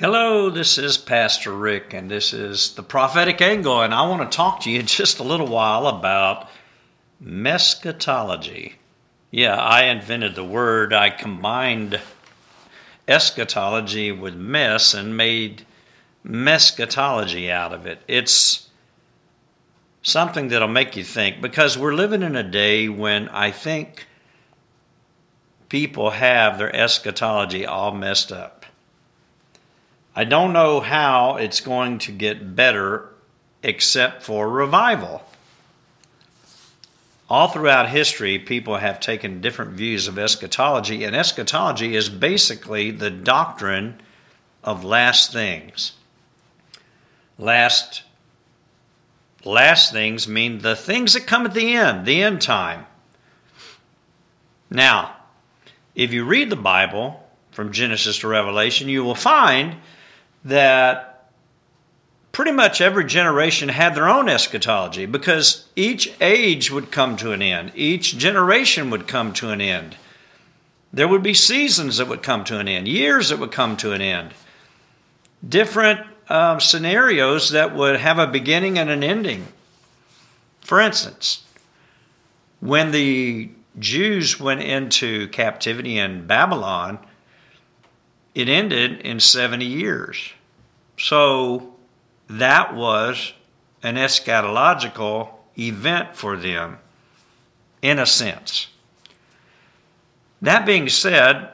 Hello, this is Pastor Rick, and this is the prophetic angle, and I want to talk to you just a little while about messchatology. Yeah, I invented the word. I combined eschatology with mess and made messchatology out of it. It's something that'll make you think because we're living in a day when I think people have their eschatology all messed up. I don't know how it's going to get better except for revival. All throughout history, people have taken different views of eschatology, and eschatology is basically the doctrine of last things. Last, last things mean the things that come at the end, the end time. Now, if you read the Bible from Genesis to Revelation, you will find that pretty much every generation had their own eschatology because each age would come to an end, each generation would come to an end. There would be seasons that would come to an end, years that would come to an end, different uh, scenarios that would have a beginning and an ending. For instance, when the Jews went into captivity in Babylon, it ended in 70 years. So that was an eschatological event for them, in a sense. That being said,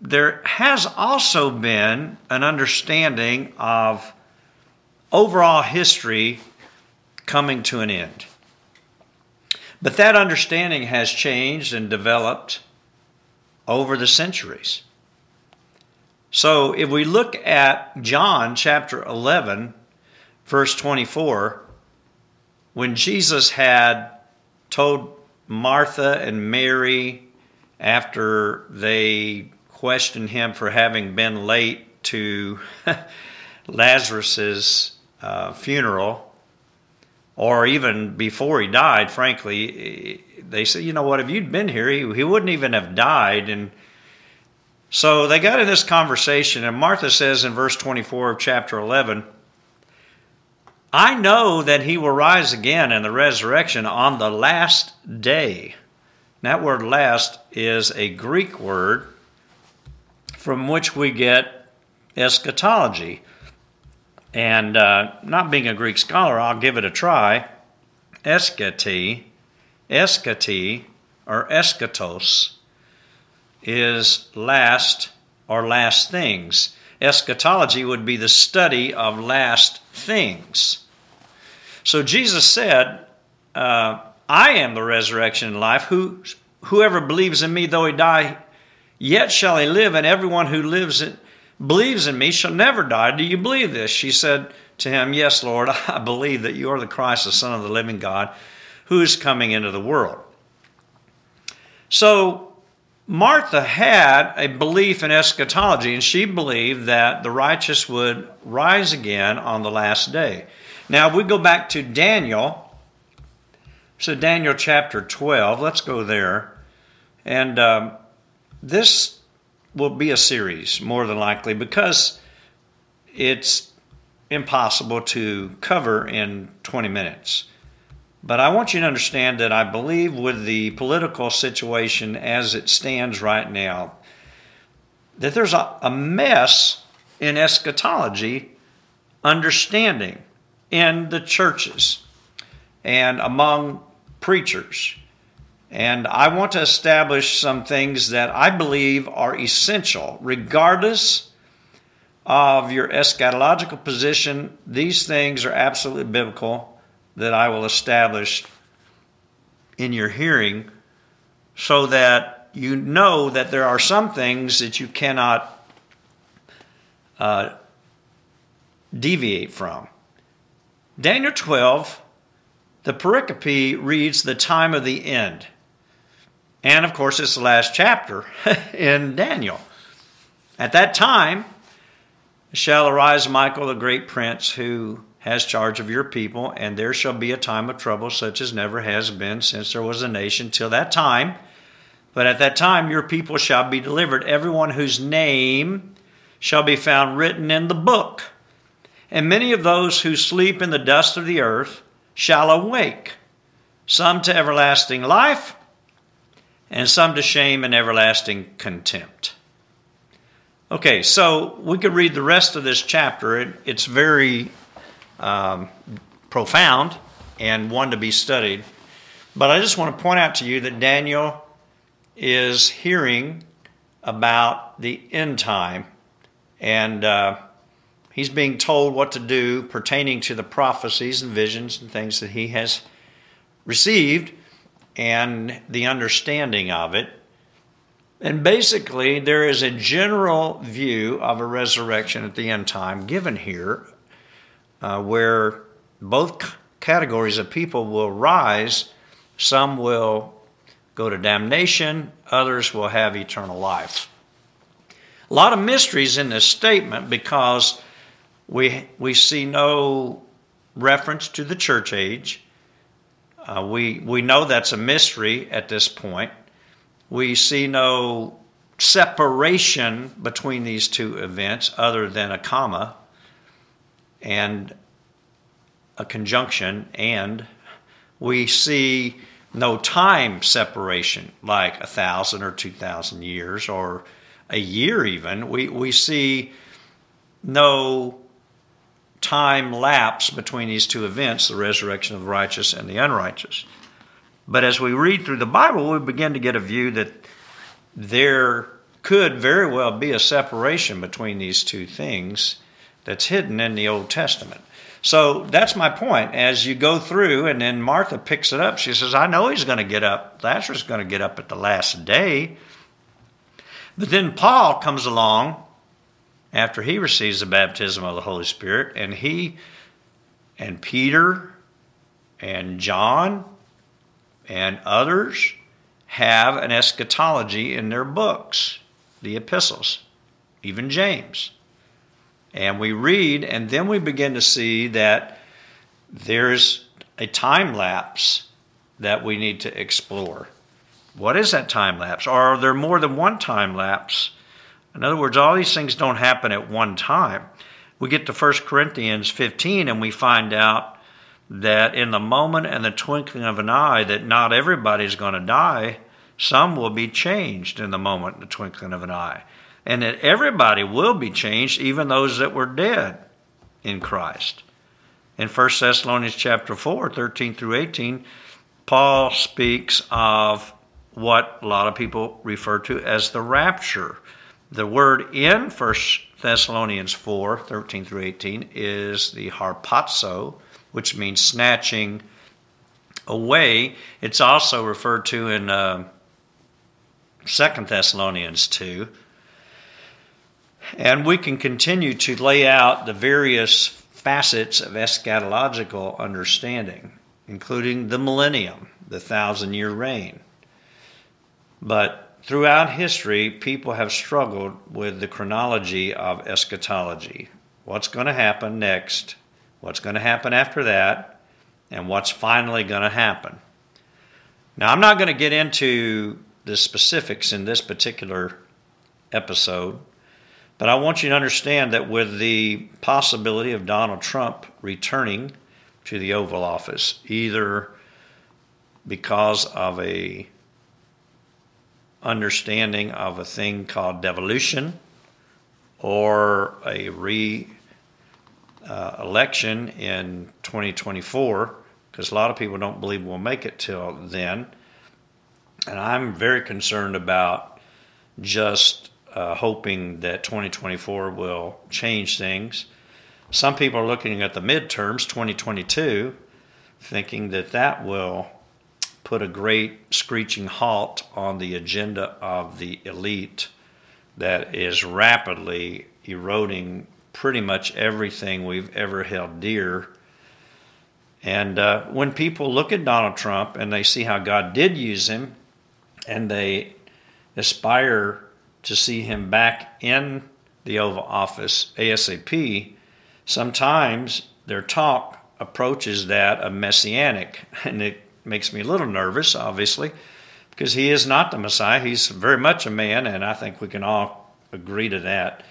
there has also been an understanding of overall history coming to an end. But that understanding has changed and developed over the centuries. So if we look at John chapter 11, verse 24, when Jesus had told Martha and Mary after they questioned him for having been late to Lazarus's uh, funeral, or even before he died, frankly, they said, you know what, if you'd been here, he, he wouldn't even have died. And so they got in this conversation, and Martha says in verse 24 of chapter 11, I know that he will rise again in the resurrection on the last day. That word last is a Greek word from which we get eschatology. And uh, not being a Greek scholar, I'll give it a try. Eschati, eschati, or eschatos is last or last things. Eschatology would be the study of last things. So Jesus said, uh, I am the resurrection and life. Who, whoever believes in me, though he die, yet shall he live, and everyone who lives in, believes in me shall never die. Do you believe this? She said to him, Yes, Lord, I believe that you are the Christ, the Son of the living God, who is coming into the world. So Martha had a belief in eschatology, and she believed that the righteous would rise again on the last day. Now, if we go back to Daniel, so Daniel chapter 12, let's go there. And um, this will be a series, more than likely, because it's impossible to cover in 20 minutes. But I want you to understand that I believe with the political situation as it stands right now, that there's a, a mess in eschatology understanding in the churches and among preachers. And I want to establish some things that I believe are essential, regardless of your eschatological position. These things are absolutely biblical that I will establish in your hearing so that you know that there are some things that you cannot uh, deviate from. Daniel 12, the pericope reads the time of the end. And of course, it's the last chapter in Daniel. At that time shall arise Michael, the great prince, who has charge of your people, and there shall be a time of trouble such as never has been since there was a nation till that time. But at that time your people shall be delivered, everyone whose name shall be found written in the book. And many of those who sleep in the dust of the earth shall awake, some to everlasting life, and some to shame and everlasting contempt. Okay, so we could read the rest of this chapter. It, it's very um, profound and one to be studied. But I just want to point out to you that Daniel is hearing about the end time, and uh, he's being told what to do pertaining to the prophecies and visions and things that he has received and the understanding of it. And basically, there is a general view of a resurrection at the end time given here, uh, where both categories of people will rise. Some will go to damnation, others will have eternal life. A lot of mysteries in this statement because we, we see no reference to the church age. Uh, we, we know that's a mystery at this point. We see no separation between these two events other than a comma and a conjunction, and we see no time separation like a thousand or two thousand years or a year even. We, we see no time lapse between these two events, the resurrection of the righteous and the unrighteous. But as we read through the Bible, we begin to get a view that there could very well be a separation between these two things that's hidden in the Old Testament. So that's my point. As you go through, and then Martha picks it up, she says, I know he's going to get up. Lazarus is going to get up at the last day. But then Paul comes along after he receives the baptism of the Holy Spirit, and he and Peter and John and others have an eschatology in their books, the epistles, even James. And we read, and then we begin to see that there's a time lapse that we need to explore. What is that time lapse? Are there more than one time lapse? In other words, all these things don't happen at one time. We get to 1 Corinthians 15 and we find out that in the moment and the twinkling of an eye that not everybody's going to die. Some will be changed in the moment the twinkling of an eye and that everybody will be changed, even those that were dead in Christ. In 1 Thessalonians chapter 4, 13 through 18, Paul speaks of what a lot of people refer to as the rapture. The word in 1 Thessalonians 4, 13 through 18 is the harpazo, which means snatching away. It's also referred to in uh, 2 Thessalonians 2 and we can continue to lay out the various facets of eschatological understanding, including the millennium, the thousand year reign. But throughout history, people have struggled with the chronology of eschatology. What's going to happen next? What's going to happen after that? And what's finally going to happen? Now, I'm not going to get into the specifics in this particular episode but I want you to understand that with the possibility of Donald Trump returning to the Oval Office, either because of a understanding of a thing called devolution or a re uh, election in 2024 because a lot of people don't believe we'll make it till then. And i'm very concerned about just uh, hoping that 2024 will change things. Some people are looking at the midterms, 2022, thinking that that will put a great screeching halt on the agenda of the elite that is rapidly eroding pretty much everything we've ever held dear. And uh, when people look at Donald Trump and they see how God did use him and they aspire to see him back in the Oval Office ASAP, sometimes their talk approaches that of messianic. And it makes me a little nervous, obviously, because he is not the Messiah. He's very much a man, and I think we can all agree to that.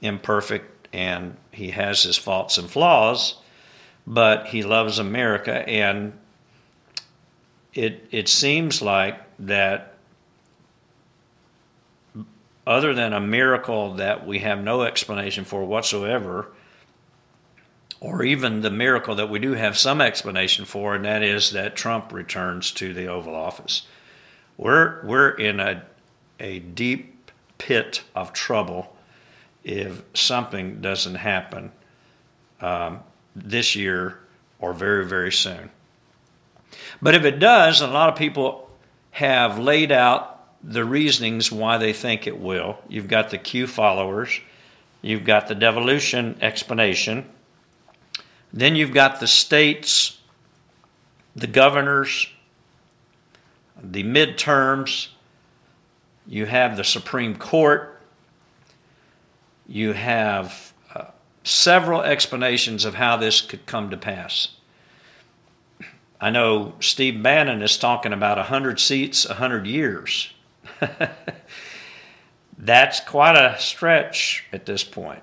imperfect and he has his faults and flaws, but he loves America and it it seems like that other than a miracle that we have no explanation for whatsoever, or even the miracle that we do have some explanation for, and that is that Trump returns to the Oval Office. We're, we're in a, a deep pit of trouble if something doesn't happen um, this year or very, very soon. But if it does, a lot of people have laid out the reasonings why they think it will. You've got the Q followers, you've got the devolution explanation, then you've got the states, the governors, the midterms, you have the Supreme Court, you have uh, several explanations of how this could come to pass. I know Steve Bannon is talking about 100 seats, 100 years. That's quite a stretch at this point.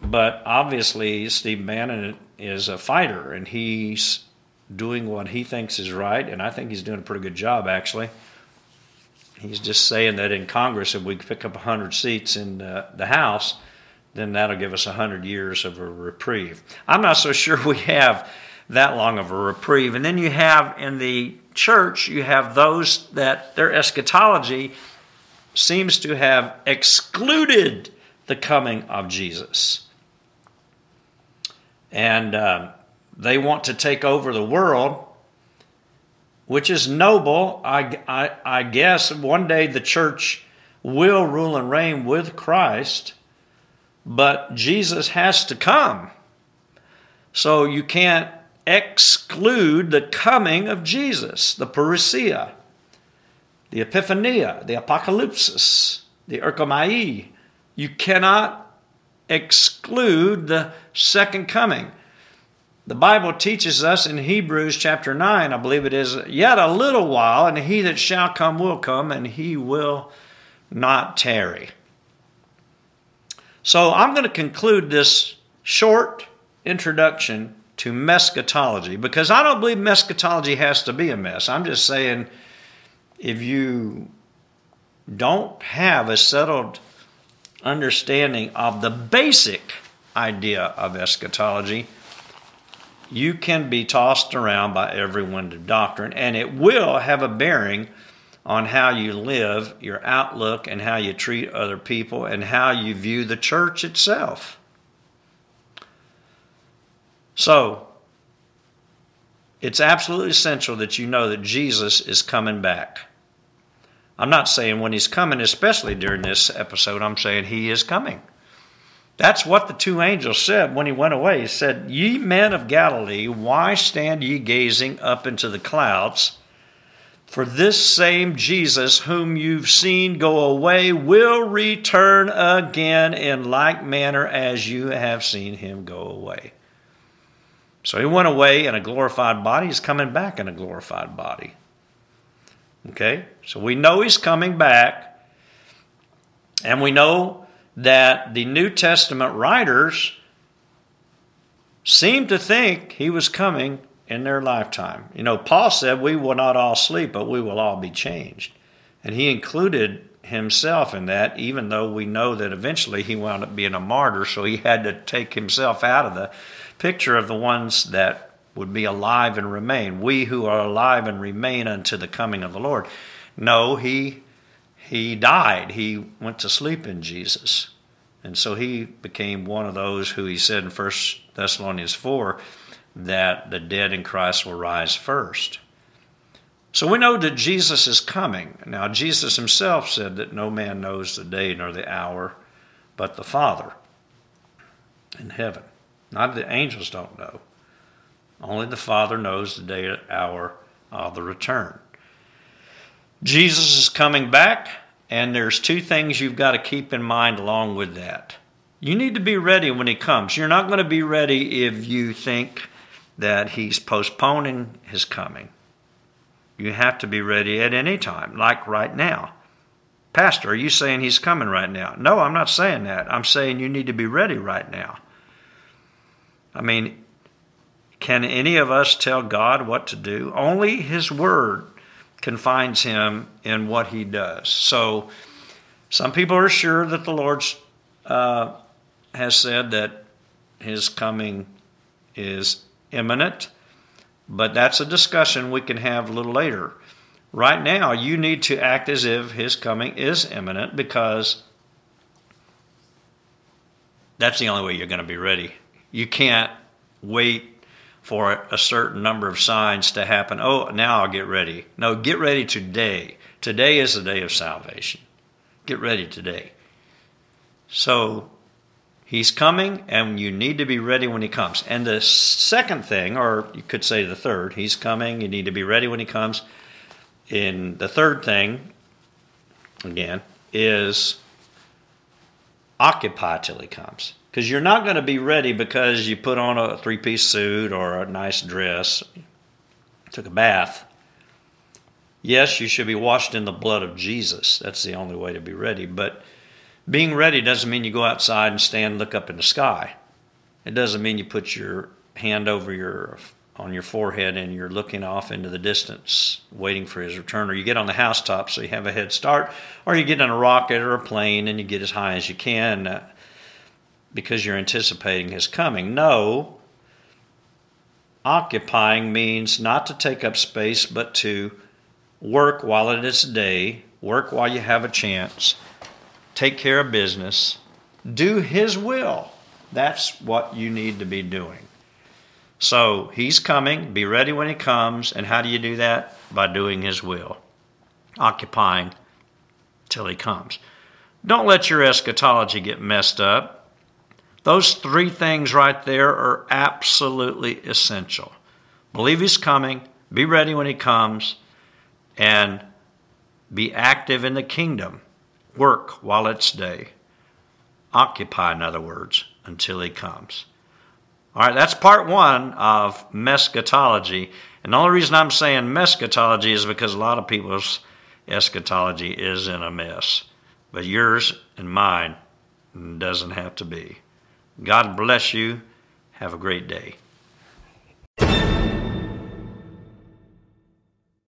But obviously, Steve Bannon is a fighter and he's doing what he thinks is right, and I think he's doing a pretty good job, actually. He's just saying that in Congress, if we pick up 100 seats in uh, the House, then that'll give us 100 years of a reprieve. I'm not so sure we have that long of a reprieve. And then you have in the church, you have those that their eschatology seems to have excluded the coming of Jesus. And uh, they want to take over the world, which is noble. I, I, I guess one day the church will rule and reign with Christ, but Jesus has to come. So you can't exclude the coming of Jesus, the parousia, the epiphania, the apocalypsis, the erchomai. You cannot exclude the second coming. The Bible teaches us in Hebrews chapter 9, I believe it is, yet a little while, and he that shall come will come, and he will not tarry. So I'm going to conclude this short introduction to messchatology because I don't believe messchatology has to be a mess. I'm just saying if you don't have a settled understanding of the basic idea of eschatology, you can be tossed around by every wind of doctrine, and it will have a bearing on how you live, your outlook, and how you treat other people, and how you view the church itself. So, it's absolutely essential that you know that Jesus is coming back. I'm not saying when he's coming, especially during this episode, I'm saying he is coming. That's what the two angels said when he went away. He said, Ye men of Galilee, why stand ye gazing up into the clouds? For this same Jesus, whom you've seen go away, will return again in like manner as you have seen him go away. So he went away in a glorified body. He's coming back in a glorified body. Okay? So we know he's coming back. And we know that the New Testament writers seem to think he was coming in their lifetime. You know, Paul said, We will not all sleep, but we will all be changed. And he included himself in that, even though we know that eventually he wound up being a martyr, so he had to take himself out of the picture of the ones that would be alive and remain. We who are alive and remain unto the coming of the Lord. No, he he died. He went to sleep in Jesus. And so he became one of those who he said in 1 Thessalonians 4 that the dead in Christ will rise first. So we know that Jesus is coming. Now, Jesus himself said that no man knows the day nor the hour but the Father in heaven. Not the angels don't know. Only the Father knows the day and hour of the return. Jesus is coming back, and there's two things you've got to keep in mind along with that. You need to be ready when he comes. You're not going to be ready if you think that he's postponing his coming. You have to be ready at any time, like right now. Pastor, are you saying he's coming right now? No, I'm not saying that. I'm saying you need to be ready right now. I mean, can any of us tell God what to do? Only His Word confines Him in what He does. So, some people are sure that the Lord uh, has said that His coming is imminent, but that's a discussion we can have a little later. Right now, you need to act as if His coming is imminent because that's the only way you're going to be ready. You can't wait for a certain number of signs to happen. Oh, now I'll get ready. No, get ready today. Today is the day of salvation. Get ready today. So he's coming, and you need to be ready when he comes. And the second thing, or you could say the third, he's coming, you need to be ready when he comes in the third thing, again, is occupy till he comes. Because you're not going to be ready because you put on a three piece suit or a nice dress, took a bath. Yes, you should be washed in the blood of Jesus. That's the only way to be ready. But being ready doesn't mean you go outside and stand and look up in the sky. It doesn't mean you put your hand over your on your forehead and you're looking off into the distance waiting for his return or you get on the housetop so you have a head start or you get in a rocket or a plane and you get as high as you can uh, because you're anticipating his coming. No. Occupying means not to take up space but to work while it is day work while you have a chance take care of business do his will. That's what you need to be doing so he's coming. Be ready when he comes. And how do you do that? By doing his will, occupying till he comes. Don't let your eschatology get messed up. Those three things right there are absolutely essential. Believe he's coming, be ready when he comes, and be active in the kingdom. Work while it's day. Occupy, in other words, until he comes. All right, that's part one of messchatology. And the only reason I'm saying messchatology is because a lot of people's eschatology is in a mess. But yours and mine doesn't have to be. God bless you. Have a great day.